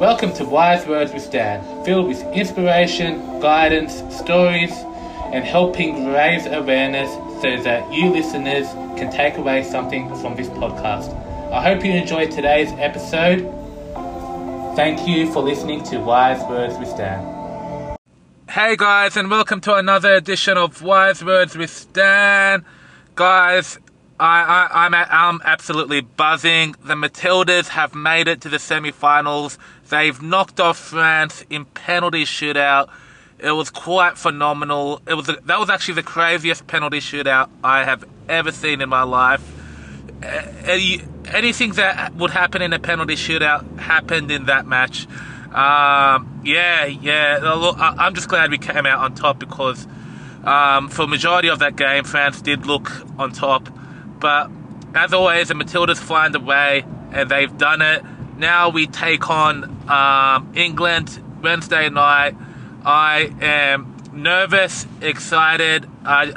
Welcome to Wise Words with Dan, filled with inspiration, guidance, stories, and helping raise awareness so that you listeners can take away something from this podcast. I hope you enjoyed today's episode. Thank you for listening to Wise Words with Dan. Hey guys, and welcome to another edition of Wise Words with Dan. Guys, I, I, I'm, I'm absolutely buzzing. The Matildas have made it to the semi-finals. They've knocked off France in penalty shootout. It was quite phenomenal. It was that was actually the craziest penalty shootout I have ever seen in my life. Any, anything that would happen in a penalty shootout happened in that match. Um, yeah, yeah. I'm just glad we came out on top because um, for majority of that game, France did look on top. But as always, the Matildas a way, and they've done it. Now we take on um, England Wednesday night. I am nervous, excited. I,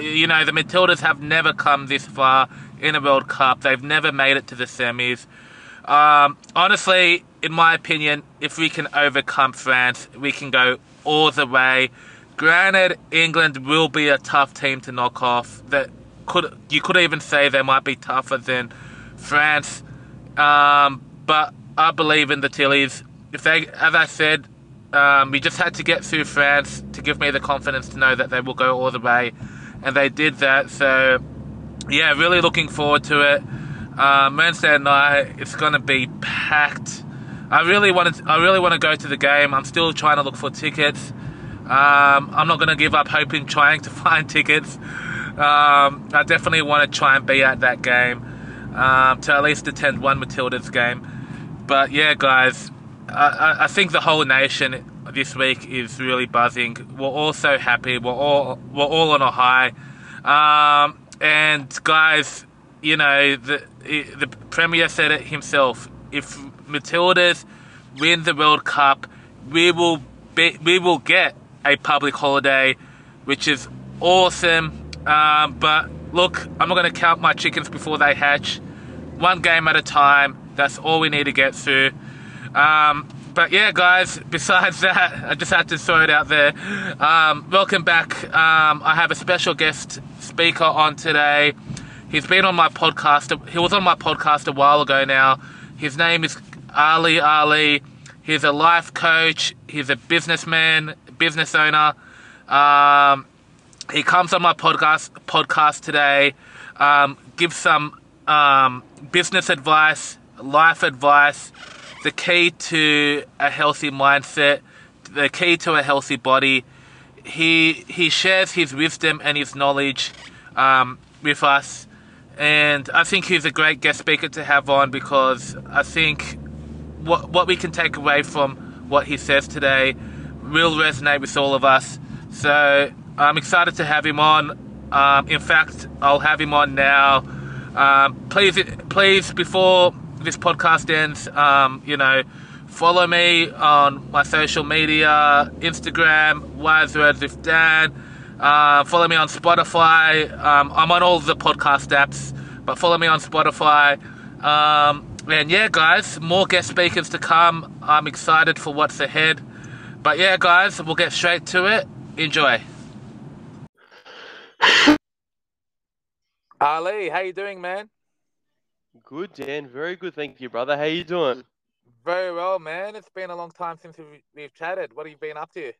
you know, the Matildas have never come this far in a World Cup. They've never made it to the semis. Um, honestly, in my opinion, if we can overcome France, we can go all the way. Granted, England will be a tough team to knock off. That could you could even say they might be tougher than France. Um, but I believe in the Tillies. If they, as I said, um, we just had to get through France to give me the confidence to know that they will go all the way, and they did that. So, yeah, really looking forward to it. Um, Wednesday night, it's gonna be packed. I really want to. I really want to go to the game. I'm still trying to look for tickets. Um, I'm not gonna give up hoping trying to find tickets. Um, I definitely want to try and be at that game um, to at least attend one Matildas game. But yeah, guys, I, I think the whole nation this week is really buzzing. We're all so happy. We're all we're all on a high. Um, and guys, you know the the premier said it himself. If Matildas win the World Cup, we will be, we will get a public holiday, which is awesome. Um, but look, I'm not going to count my chickens before they hatch. One game at a time. That's all we need to get through. Um, but yeah, guys, besides that, I just had to throw it out there. Um, welcome back. Um, I have a special guest speaker on today. He's been on my podcast. He was on my podcast a while ago now. His name is Ali Ali. He's a life coach. He's a businessman, business owner. Um, he comes on my podcast podcast today, um, gives some um, business advice, life advice, the key to a healthy mindset, the key to a healthy body. He he shares his wisdom and his knowledge um, with us, and I think he's a great guest speaker to have on because I think what what we can take away from what he says today will resonate with all of us. So I'm excited to have him on. Um, in fact, I'll have him on now. Um, please, please, before this podcast ends, um, you know, follow me on my social media, Instagram, Wise Words with Dan. Uh, follow me on Spotify. Um, I'm on all the podcast apps, but follow me on Spotify. Um, and yeah, guys, more guest speakers to come. I'm excited for what's ahead. But yeah, guys, we'll get straight to it. Enjoy. Ali, how you doing, man? Good, Dan. Very good, thank you, brother. How you doing? Very well, man. It's been a long time since we've, we've chatted. What have you been up to?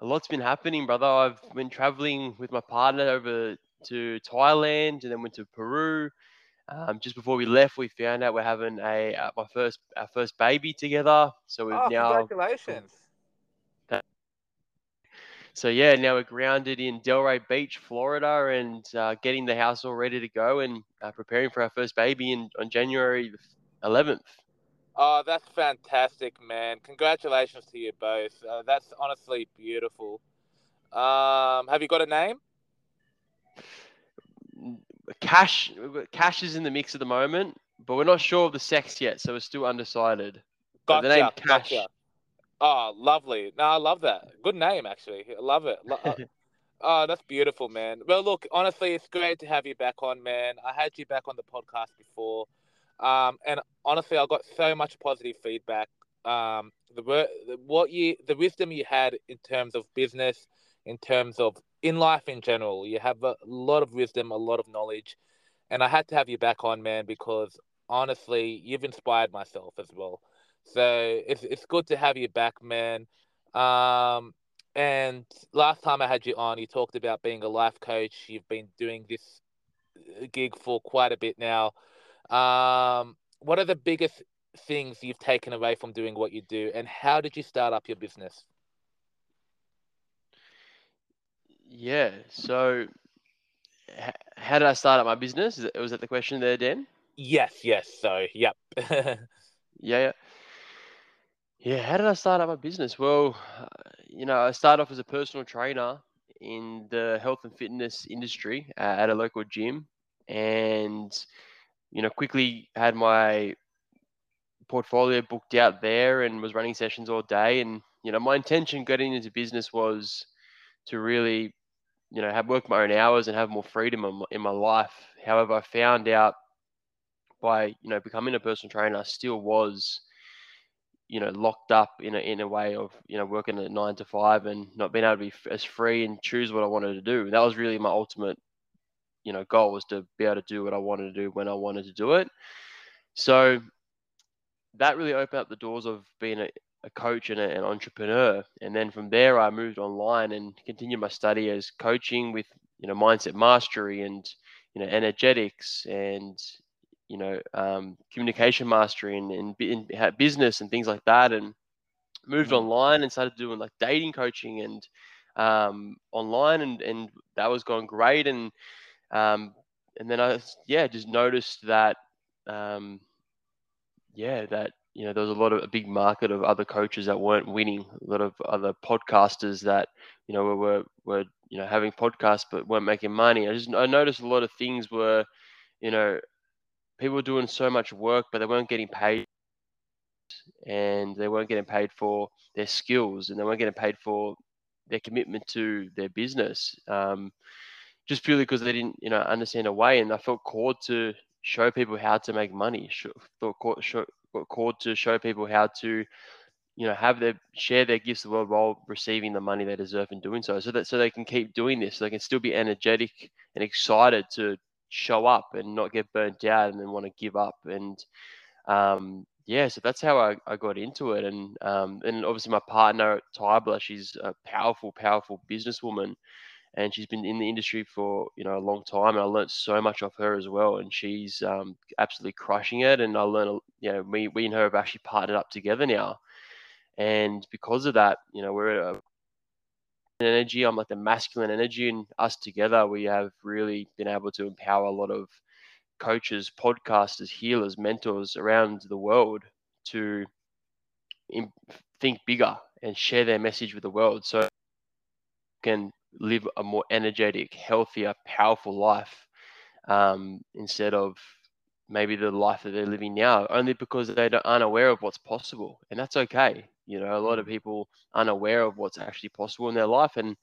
A lot's been happening, brother. I've been traveling with my partner over to Thailand and then went to Peru. Um, just before we left, we found out we're having a uh, my first our first baby together. So we've oh, now congratulations. So yeah, now we're grounded in Delray Beach, Florida, and uh, getting the house all ready to go and uh, preparing for our first baby in on January 11th. Oh, that's fantastic, man! Congratulations to you both. Uh, that's honestly beautiful. Um, have you got a name? Cash, Cash is in the mix at the moment, but we're not sure of the sex yet, so we're still undecided. Gotcha, the name Cash. Gotcha. Oh, lovely. No, I love that. Good name, actually. I love it. Oh, that's beautiful, man. Well, look, honestly, it's great to have you back on, man. I had you back on the podcast before. Um, and honestly, I got so much positive feedback. Um, the, the what you the wisdom you had in terms of business, in terms of in life in general, you have a lot of wisdom, a lot of knowledge, and I had to have you back on, man, because honestly, you've inspired myself as well. So it's it's good to have you back, man. Um, and last time I had you on, you talked about being a life coach. You've been doing this uh, gig for quite a bit now. Um, what are the biggest things you've taken away from doing what you do, and how did you start up your business? Yeah. So, how did I start up my business? Was that the question there, Dan? Yes. Yes. So, yep. yeah. Yeah. Yeah, how did I start up my business? Well, you know, I started off as a personal trainer in the health and fitness industry uh, at a local gym, and you know, quickly had my portfolio booked out there and was running sessions all day. And you know, my intention getting into business was to really, you know, have work my own hours and have more freedom in my, in my life. However, I found out by you know becoming a personal trainer, I still was you know locked up in a in a way of you know working at nine to five and not being able to be as free and choose what I wanted to do. That was really my ultimate you know goal was to be able to do what I wanted to do when I wanted to do it. So that really opened up the doors of being a, a coach and a, an entrepreneur. And then from there, I moved online and continued my study as coaching with you know mindset mastery and you know energetics and you know, um, communication mastery and, and, and business and things like that, and moved mm. online and started doing like dating coaching and um, online, and and that was going great, and um, and then I yeah just noticed that um, yeah that you know there was a lot of a big market of other coaches that weren't winning, a lot of other podcasters that you know were were you know having podcasts but weren't making money. I just I noticed a lot of things were you know people were doing so much work, but they weren't getting paid, and they weren't getting paid for their skills, and they weren't getting paid for their commitment to their business, um, just purely because they didn't, you know, understand a way. And I felt called to show people how to make money. Felt called to show people how to, you know, have their share their gifts of the world while receiving the money they deserve in doing so, so that so they can keep doing this, so they can still be energetic and excited to show up and not get burnt out and then want to give up. And um, yeah, so that's how I, I got into it. And um, and obviously my partner Tybler, she's a powerful, powerful businesswoman, and she's been in the industry for you know a long time. And I learned so much off her as well. And she's um, absolutely crushing it. And I learned, you know, we we and her have actually partnered up together now. And because of that, you know, we're at a energy. I'm like the masculine energy, and us together, we have really been able to empower a lot of coaches, podcasters, healers, mentors around the world to think bigger and share their message with the world, so can live a more energetic, healthier, powerful life um, instead of maybe the life that they're living now, only because they aren't aware of what's possible, and that's okay. You know, a lot of mm. people unaware of what's actually possible in their life, and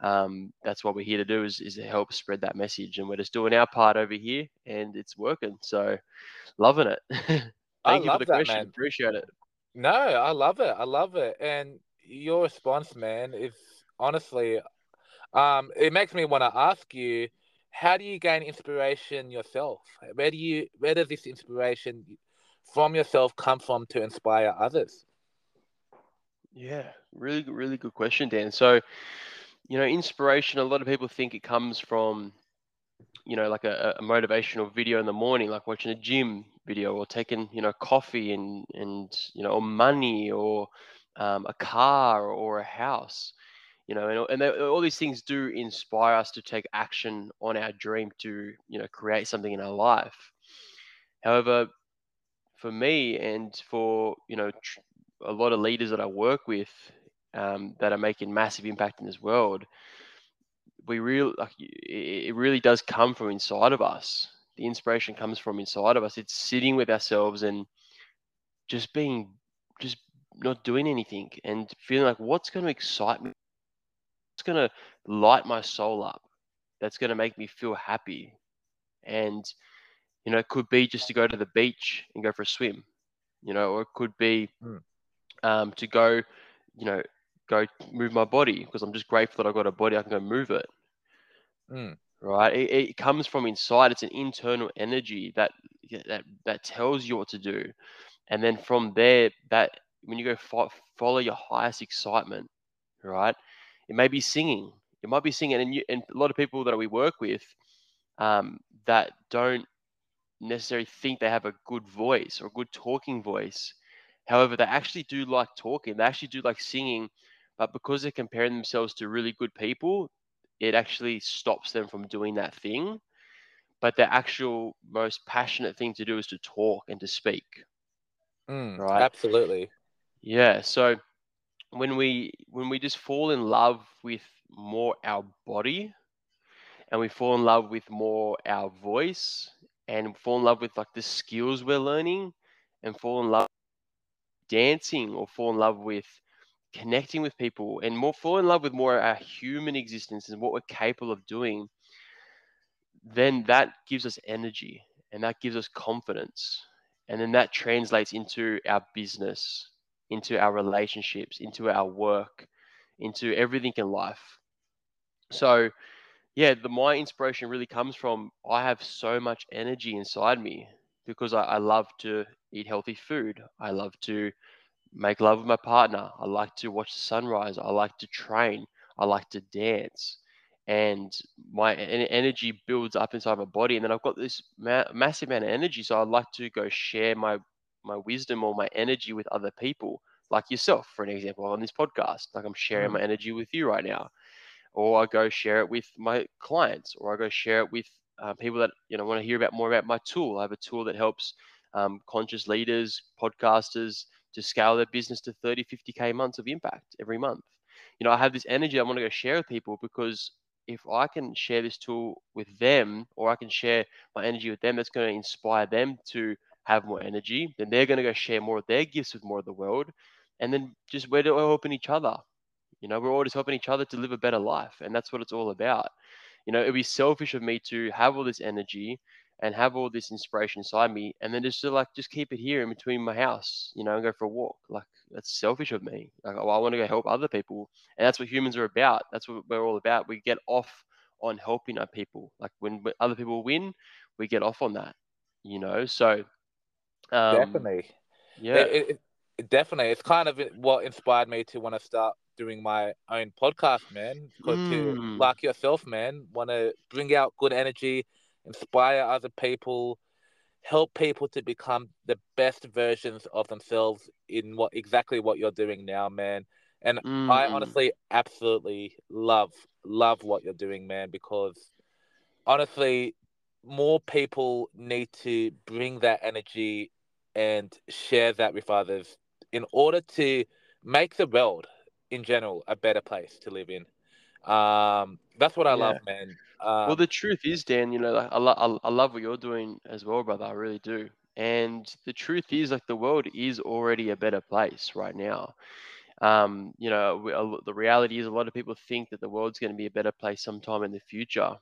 um, that's what we're here to do is, is to help spread that message. And we're just doing our part over here, and it's working. So, loving it. Thank you for the that, question. Man. Appreciate it. No, I love it. I love it. And your response, man, is honestly, um, it makes me want to ask you, how do you gain inspiration yourself? Where do you, where does this inspiration from yourself come from to inspire others? Yeah, really, really good question, Dan. So, you know, inspiration. A lot of people think it comes from, you know, like a, a motivational video in the morning, like watching a gym video, or taking, you know, coffee and and you know, or money, or um, a car, or a house. You know, and, and they, all these things do inspire us to take action on our dream to, you know, create something in our life. However, for me and for you know tr- a lot of leaders that I work with um, that are making massive impact in this world, we really like it really does come from inside of us. The inspiration comes from inside of us. It's sitting with ourselves and just being, just not doing anything and feeling like what's going to excite me, going to light my soul up, that's going to make me feel happy, and You know, it could be just to go to the beach and go for a swim. You know, or it could be Mm. um, to go, you know, go move my body because I'm just grateful that I've got a body I can go move it. Mm. Right? It, it comes from inside. It's an internal energy that that that tells you what to do, and then from there, that when you go fo- follow your highest excitement, right? It may be singing. It might be singing, and you, and a lot of people that we work with um, that don't necessarily think they have a good voice or a good talking voice. However, they actually do like talking. They actually do like singing, but because they're comparing themselves to really good people, it actually stops them from doing that thing. But the actual most passionate thing to do is to talk and to speak. Mm, Right. Absolutely. Yeah. So when we when we just fall in love with more our body and we fall in love with more our voice and fall in love with like the skills we're learning and fall in love dancing or fall in love with connecting with people and more fall in love with more our human existence and what we're capable of doing then that gives us energy and that gives us confidence and then that translates into our business into our relationships into our work into everything in life. So yeah the my inspiration really comes from i have so much energy inside me because I, I love to eat healthy food. I love to make love with my partner. I like to watch the sunrise. I like to train. I like to dance. And my energy builds up inside my body. And then i've got this ma- massive amount of energy. So i'd like to go share my my wisdom or my energy with other people like yourself for an example on this podcast like i'm sharing Mm. my energy with you right now or I go share it with my clients, or I go share it with uh, people that you know want to hear about more about my tool. I have a tool that helps um, conscious leaders, podcasters to scale their business to 30, 50k months of impact every month. You know, I have this energy I want to go share with people because if I can share this tool with them, or I can share my energy with them, that's going to inspire them to have more energy. Then they're going to go share more of their gifts with more of the world, and then just we're all helping each other. You know, we're all just helping each other to live a better life. And that's what it's all about. You know, it'd be selfish of me to have all this energy and have all this inspiration inside me and then just to like just keep it here in between my house, you know, and go for a walk. Like that's selfish of me. Like oh, I want to go help other people. And that's what humans are about. That's what we're all about. We get off on helping our people. Like when other people win, we get off on that. You know, so um, Definitely. yeah. It, it, it definitely. It's kind of what inspired me to want to start doing my own podcast, man. 'Cause to Mm. like yourself, man, want to bring out good energy, inspire other people, help people to become the best versions of themselves in what exactly what you're doing now, man. And I Mm-mm. honestly absolutely love love what you're doing, man, because honestly, more people need to bring that energy and share that with others in order to make the world in general a better place to live in. Um, that's what I Yeah. love, man. Um, Well, the truth is, Dan, you know, like, I, lo- I, love what you're doing as well, brother. I really do. And the truth is, like, the world is already a better place right now. Um, you know, we, a the reality is, a lot of people think that the world's going to be a better place sometime in the future.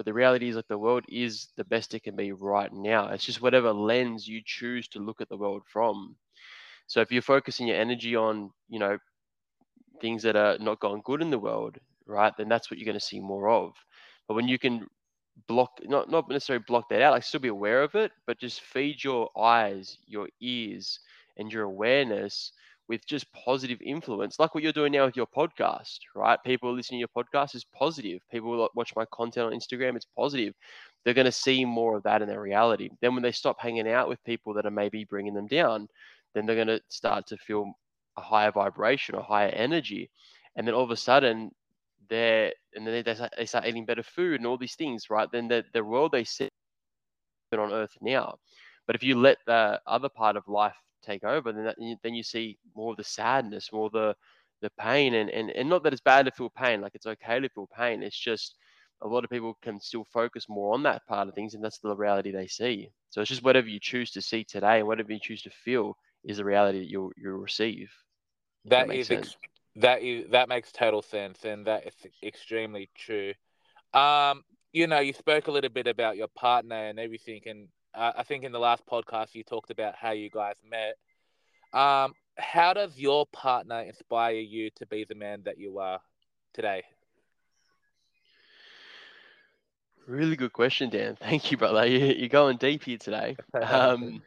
But the reality is, like, the world is the best it can be right now. It's just whatever lens you choose to look at the world from. So if you're focusing your energy on, you know, things that are not going good in the world, right, then that's what you're going to see more of. But when you can block, not not necessarily block that out, like still be aware of it, but just feed your eyes, your ears, and your awareness with just positive influence, like what you're doing now with your podcast, right? People listening to your podcast is positive. People watch my content on Instagram, it's positive. They're going to see more of that in their reality. Then when they stop hanging out with people that are maybe bringing them down, then they're going to start to feel a higher vibration or higher energy. And then all of a sudden, they're and then they, start- they start eating better food and all these things, right? Then the, the world they see on Earth now. But if you let the other part of life take over, then that, then you see more of the sadness, more of the the pain, and, and and not that it's bad to feel pain, like it's okay to feel pain. It's just a lot of people can still focus more on that part of things, and that's the reality they see. So it's just whatever you choose to see today, and whatever you choose to feel is the reality that you'll you'll receive. that makes is ex- that is that makes total sense, and that is extremely true. Um, you know, you spoke a little bit about your partner and everything, and uh, I think in the last podcast you talked about how you guys met. Um, how does your partner inspire you to be the man that you are today? Really good question, Dan. Thank you, brother. You- are going deep here today. Um,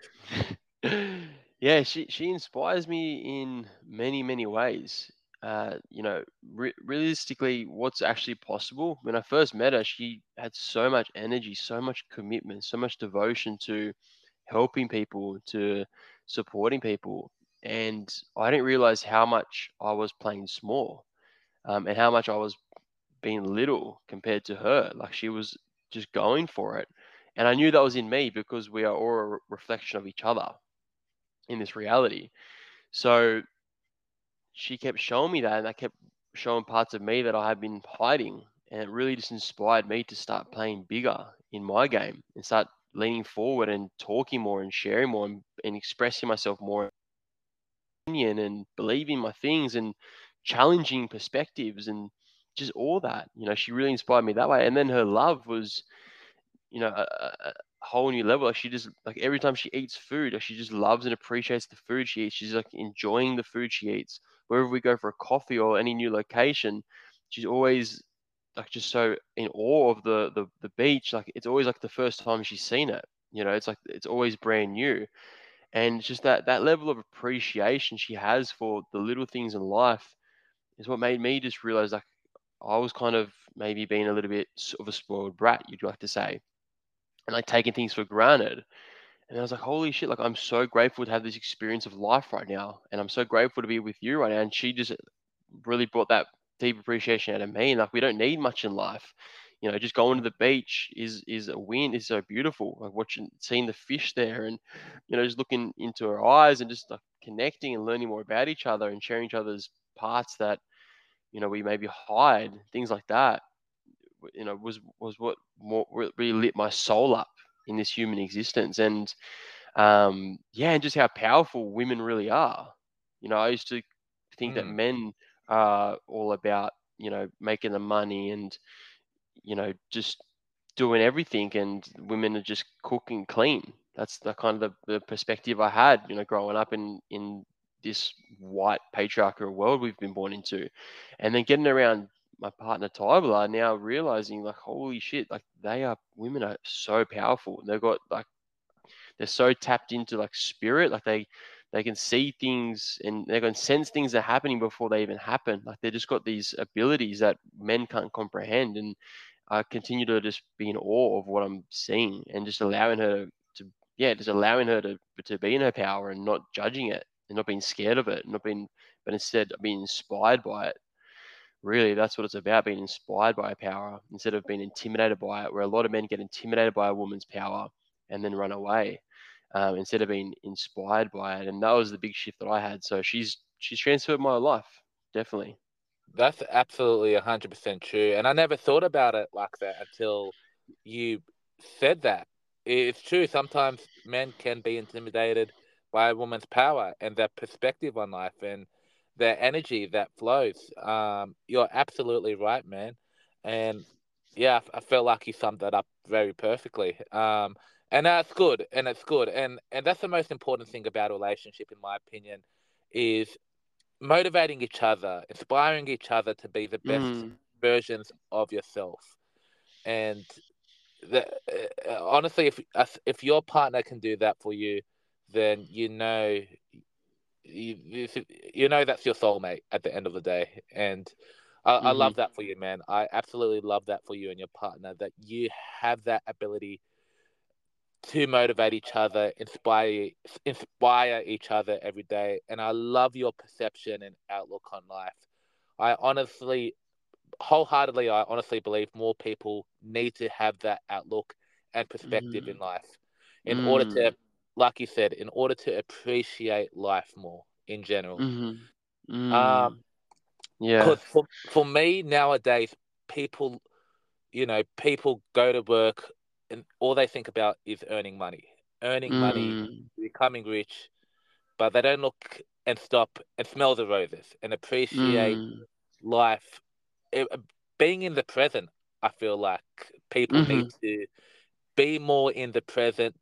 yeah, she she inspires me in many many ways. Uh, you know, re- realistically, what's actually possible. When I first met her, she had so much energy, so much commitment, so much devotion to helping people, to supporting people, and I didn't realize how much I was playing small, um, and how much I was being little compared to her. Like she was just going for it. And I knew that was in me because we are all a reflection of each other in this reality. So she kept showing me that, and I kept showing parts of me that I had been hiding. And it really just inspired me to start playing bigger in my game and start leaning forward and talking more and sharing more and, and expressing myself more and believing my things and challenging perspectives and just all that. You know, she really inspired me that way. And then her love was, you know, a, a whole new level. Like she just like every time she eats food, like she just loves and appreciates the food she eats. She's like enjoying the food she eats. Wherever we go for a coffee or any new location, she's always like just so in awe of the the the beach. Like it's always like the first time she's seen it. You know, it's like it's always brand new. And just that that level of appreciation she has for the little things in life is what made me just realize like I was kind of maybe being a little bit of a spoiled brat, you'd like to say, and like taking things for granted. And I was like, holy shit, like I'm so grateful to have this experience of life right now. And I'm so grateful to be with you right now. And she just uh, really brought that deep appreciation out of me. And like we don't need much in life. You know, just going to the beach is is a win, is so beautiful. Like watching seeing the fish there and you know, just looking into her eyes and just like connecting and learning more about each other and sharing each other's parts that you know, we maybe hide things like that. You know, was was what more really lit my soul up in this human existence, and um, yeah, and just how powerful women really are. You know, I used to think mm. that men are all about you know making the money and you know just doing everything, and women are just cooking clean. That's the kind of the, the perspective I had, you know, growing up in in this white patriarchal world we've been born into. And then getting around my partner Tybala now realizing like holy shit, like they are women are so powerful. They've got like they're so tapped into like spirit, like they they can see things and they can sense things that are happening before they even happen. Like they just got these abilities that men can't comprehend. And I continue to just be in awe of what I'm seeing and just allowing her to yeah, just allowing her to to be in her power and not judging it and not being scared of it, not being, but instead being inspired by it. Really, that's what it's about being inspired by power instead of being intimidated by it, where a lot of men get intimidated by a woman's power and then run away um, instead of being inspired by it. And that was the big shift that I had. So she's she's transferred my life, definitely. That's absolutely 100% true. And I never thought about it like that until you said that. It's true. Sometimes men can be intimidated by a woman's power and their perspective on life and their energy that flows. Um, you're absolutely right, man. And yeah, I felt like you summed that up very perfectly. Um, and that's good, and it's good, and and that's the most important thing about a relationship, in my opinion, is motivating each other, inspiring each other to be the best mm. versions of yourself. And the, uh, honestly, if if your partner can do that for you, then you know you, you know that's your soulmate at the end of the day and I, mm-hmm. I, love that for you man i absolutely love that for you and your partner that you have that ability to motivate each other inspire inspire each other every day and i love your perception and outlook on life i honestly wholeheartedly i honestly believe more people need to have that outlook and perspective mm. in life in mm. order to like you said, in order to appreciate life more in general. Mm-hmm. Mm. Um, yeah. For, for me nowadays, people, you know, people go to work and all they think about is earning money, earning mm. money, becoming rich, but they don't look and stop and smell the roses and appreciate mm. life. It, being in the present, I feel like people mm-hmm. need to be more in the present,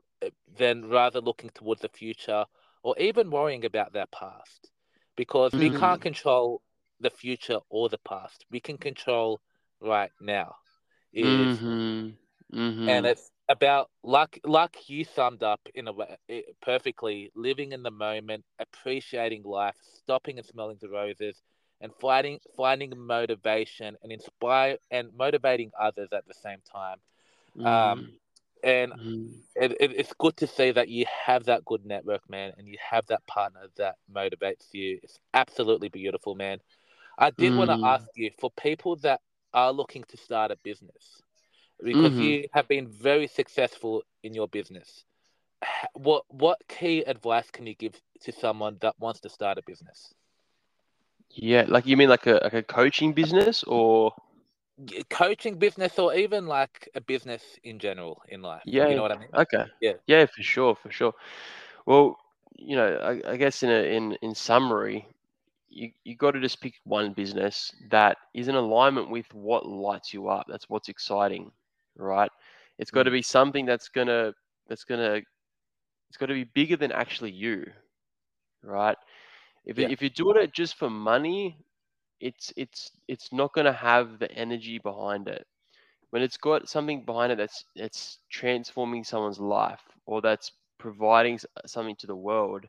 than rather looking towards the future or even worrying about their past because we Mhm. can't control the future or the past. We can control right now. Is Mhm. Mhm. and it's about like like you summed up in a way it, perfectly living in the moment appreciating life stopping and smelling the roses and finding finding motivation and inspire and motivating others at the same time um and Mhm. it, it, it's good to see that you have that good network man and you have that partner that motivates you it's absolutely beautiful man i did want to Mm. ask you for people that are looking to start a business because Mhm. you have been very successful in your business what what key advice can you give to someone that wants to start a business Yeah, like you mean like a like a coaching business or coaching business or even like a business in general in life yeah, you know what i mean okay. Yeah. Yeah, for sure, for sure. Well, you know, I, I guess in a in in summary, you you got to just pick one business that is in alignment with what lights you up. That's what's exciting, right? It's got to Mm. be something that's gonna that's gonna it's got to be bigger than actually you, right? If Yeah. if you're doing it just for money, it's it's it's not gonna have the energy behind it. When it's got something behind it that's that's transforming someone's life or that's providing something to the world,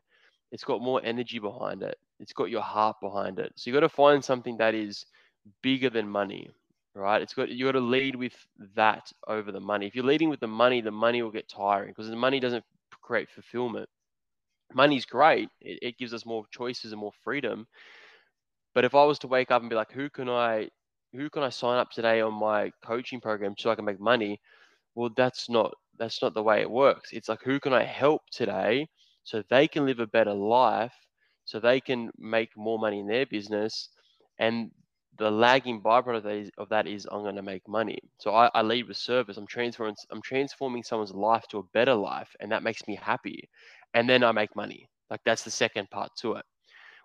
it's got more energy behind it. It's got your heart behind it. So you got to find something that is bigger than money, right? It's got you got to lead with that over the money. If you're leading with the money, the money will get tiring because the money doesn't create fulfillment. Money's great. It, it gives us more choices and more freedom. But if I was to wake up and be like, who can I who can I sign up today on my coaching program so I can make money? Well, that's not that's not the way it works. It's like who can I help today so they can live a better life, so they can make more money in their business, and the lagging byproduct of that is, of that is I'm going to make money. So I, I lead with service. I'm transforming I'm transforming someone's life to a better life, and that makes me happy, and then I make money. Like that's the second part to it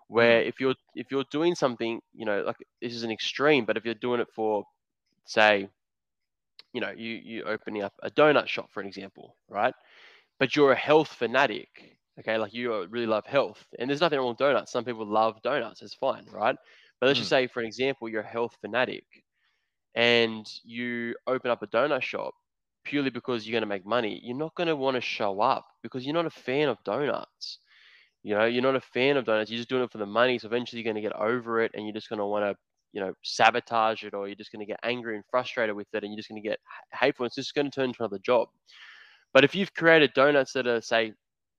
where mm. if you're if you're doing something you know like this is an extreme but if you're doing it for say you know you you opening up a donut shop for an example right? But you're a health fanatic okay? Like you really love health and there's nothing wrong with donuts. Some people love donuts it's fine right? But let's just mm. say for an example you're a health fanatic and you open up a donut shop purely because you're going to make money you're not going to want to show up because you're not a fan of donuts you know, you're not a fan of donuts. You're just doing it for the money. So eventually you're going to get over it and you're just going to want to, you know, sabotage it or you're just going to get angry and frustrated with it and you're just going to get hateful. It's just going to turn into another job. But if you've created donuts that are, say,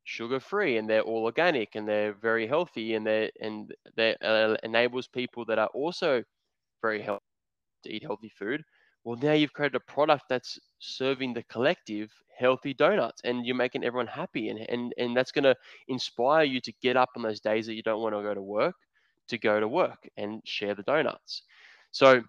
sugar free and they're all organic and they're very healthy and they and they uh, enables people that are also very healthy to eat healthy food, well, now you've created a product that's serving the collective healthy donuts and you're making everyone happy. And, and, and that's going to inspire you to get up on those days that you don't want to go to work, to go to work and share the donuts. So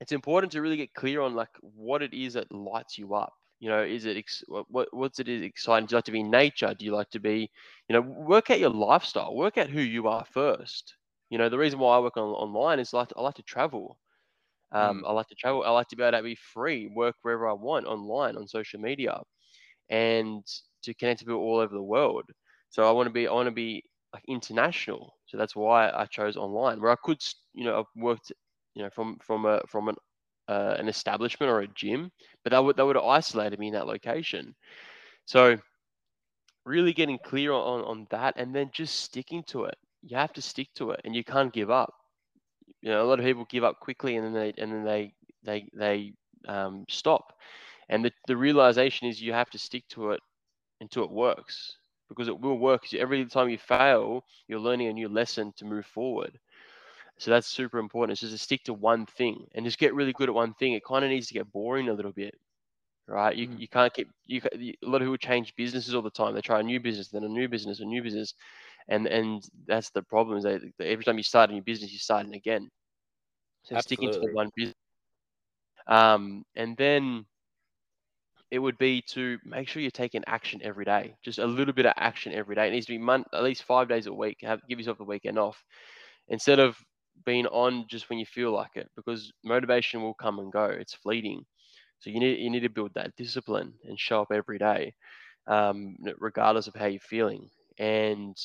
it's important to really get clear on like what it is that lights you up. You know, is it ex- what what's it is exciting? Do you like to be in nature? Do you like to be, you know, work out your lifestyle, work out who you are first. You know, the reason why I work on online is like I like to travel. Um, I like to travel. I like to be able to be free, work wherever I want online on social media, and to connect to people all over the world. So I want to be, I want to be like international. So that's why I chose online, where I could, you know, I've worked, you know, from from a from an uh, an establishment or a gym, but that would that would have isolated me in that location. So really getting clear on on that, and then just sticking to it. You have to stick to it, and you can't give up you know a lot of people give up quickly and then they and then they they they um, stop. And the, the realization is you have to stick to it until it works because it will work. Every time you fail you're learning a new lesson to move forward. So that's super important it's just to stick to one thing and just get really good at one thing. It kind of needs to get boring a little bit right? You, Mm. you can't keep you- a lot of people change businesses all the time. They try a new business then a new business a new business and and that's the problem is that every time you start a new business you're starting again. So sticking to the one business. Um, and then it would be to make sure you're taking action every day just a little bit of action every day. It needs to be mon- at least five days a week have give yourself the weekend off instead of being on just when you feel like it because motivation will come and go. It's fleeting. So you need you need to build that discipline and show up every day um, regardless of how you're feeling. And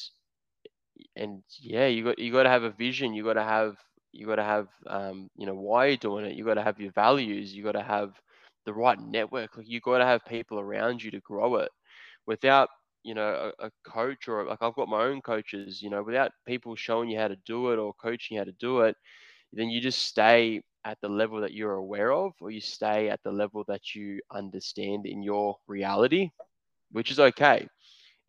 and yeah, you got you got to have a vision. You got to have you got to have um, you know why you're doing it. You got to have your values. You got to have the right network. Like you got to have people around you to grow it. Without you know a, a, coach or like I've got my own coaches. You know, without people showing you how to do it or coaching you how to do it, then you just stay at the level that you're aware of, or you stay at the level that you understand in your reality, which is okay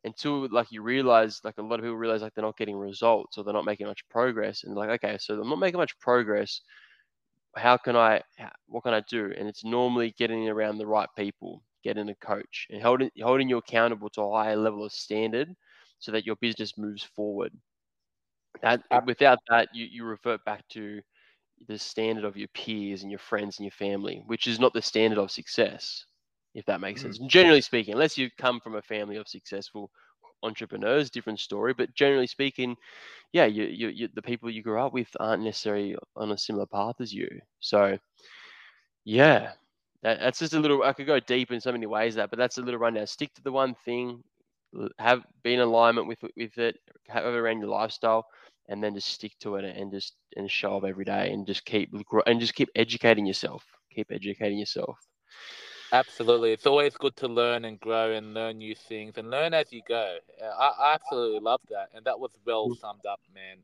until like you realize like a lot of people realize like they're not getting results or they're not making much progress and like okay so i'm not making much progress how can i what can i do? And it's normally getting around the right people getting a coach and holding holding you accountable to a higher level of standard so that your business moves forward. That without that you, you revert back to the standard of your peers and your friends and your family which is not the standard of success if that makes sense. Mm. Generally speaking, unless you come from a family of successful entrepreneurs, different story. But generally speaking, yeah, you, you, you, the people you grew up with aren't necessarily on a similar path as you. So, yeah, that, that's just a little. I could go deep in so many ways that, but that's a little rundown. Stick to the one thing, have be in alignment with with it, have it around your lifestyle, and then just stick to it and just and show up every day and just keep and just keep educating yourself. Keep educating yourself. Absolutely. It's always good to learn and grow and learn new things and learn as you go. I, I absolutely love that. And that was well mm. summed up, man.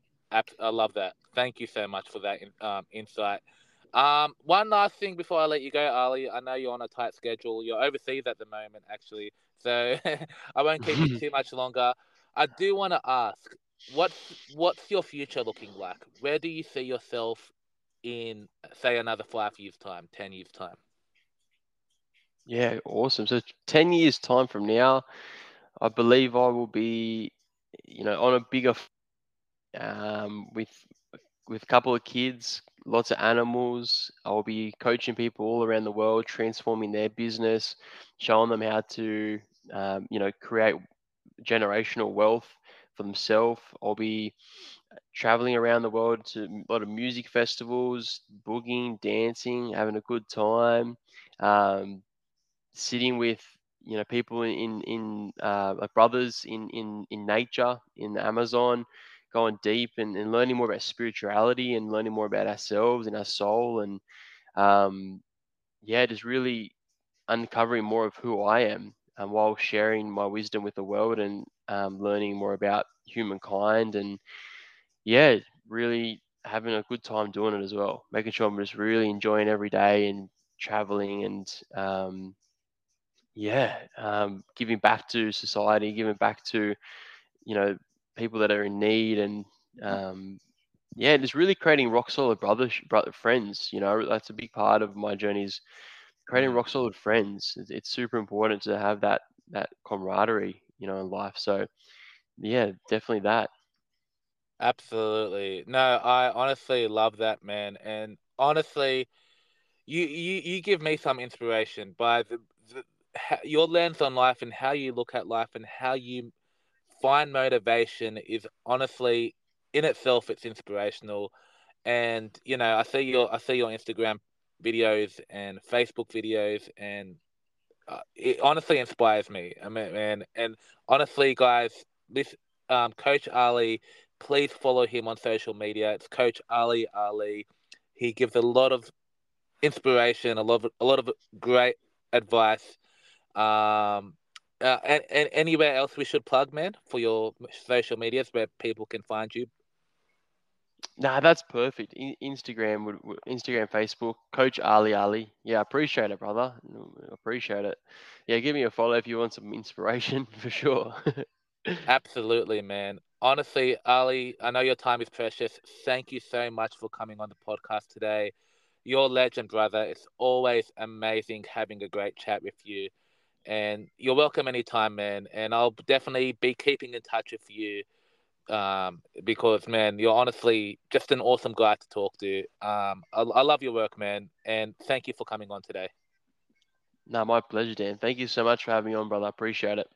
I love that. Thank you so much for that um, insight. Um, one last thing before I let you go, Ali. I know you're on a tight schedule. You're overseas at the moment, actually. So I won't keep you too much longer. I do want to ask, what's what's your future looking like? Where do you see yourself in, say, another five years' time, ten years' time? Yeah, awesome. So 10 years time from now, I believe I will be, you know, on a bigger um, with with a couple of kids, lots of animals. I'll be coaching people all around the world, transforming their business, showing them how to, um, you know, create generational wealth for themselves. I'll be traveling around the world to a lot of music festivals, boogieing, dancing, having a good time. Um, sitting with you know people in in uh, like brothers in in in nature in the Amazon, going deep and, and learning more about spirituality and learning more about ourselves and our soul and um, yeah, just really uncovering more of who I am um, while sharing my wisdom with the world and um, learning more about humankind and yeah, really having a good time doing it as well. Making sure I'm just really enjoying every day and traveling and um, yeah, um, giving back to society, giving back to you know people that are in need, and um, yeah, just really creating rock solid brother, brother friends. You know, that's a big part of my journey is creating mm. rock solid friends. It's, it's super important to have that that camaraderie, you know, in life. So yeah, definitely that. Absolutely. No, I honestly love that, man. And honestly, you you, you give me some inspiration by the, your lens on life and how you look at life and how you find motivation is honestly in itself it's inspirational. And you know i see your i see your instagram videos and facebook videos and uh, it honestly inspires me. I mean man and honestly guys this um, coach ali please follow him on social media. It's coach ali ali. He gives a lot of inspiration a lot of a lot of great advice um, uh, and, and anywhere else we should plug, man, for your social medias where people can find you? Nah, that's perfect. In- Instagram, would, Instagram, Facebook, Coach Ali Ali. Yeah, appreciate it, brother. Appreciate it. Yeah, give me a follow if you want some inspiration for sure. Absolutely, man. Honestly, Ali, I know your time is precious. Thank you so much for coming on the podcast today. You're legend, brother. It's always amazing having a great chat with you. And you're welcome anytime, man. And I'll definitely be keeping in touch with you um, because, man, you're honestly just an awesome guy to talk to. Um, I, I love your work, man. And thank you for coming on today. No, my pleasure, Dan. Thank you so much for having me on, brother. I appreciate it.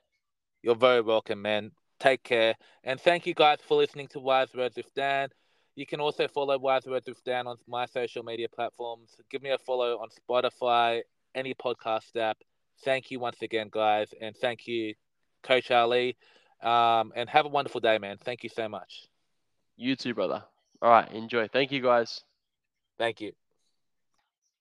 You're very welcome, man. Take care. And thank you guys for listening to Wise Words with Dan. You can also follow Wise Words with Dan on my social media platforms. Give me a follow on Spotify, any podcast app. Thank you once again, guys, and thank you Coach Ali. Um, and have a wonderful day, man. Thank you so much. You too, brother. All right, enjoy. Thank you, guys. Thank you.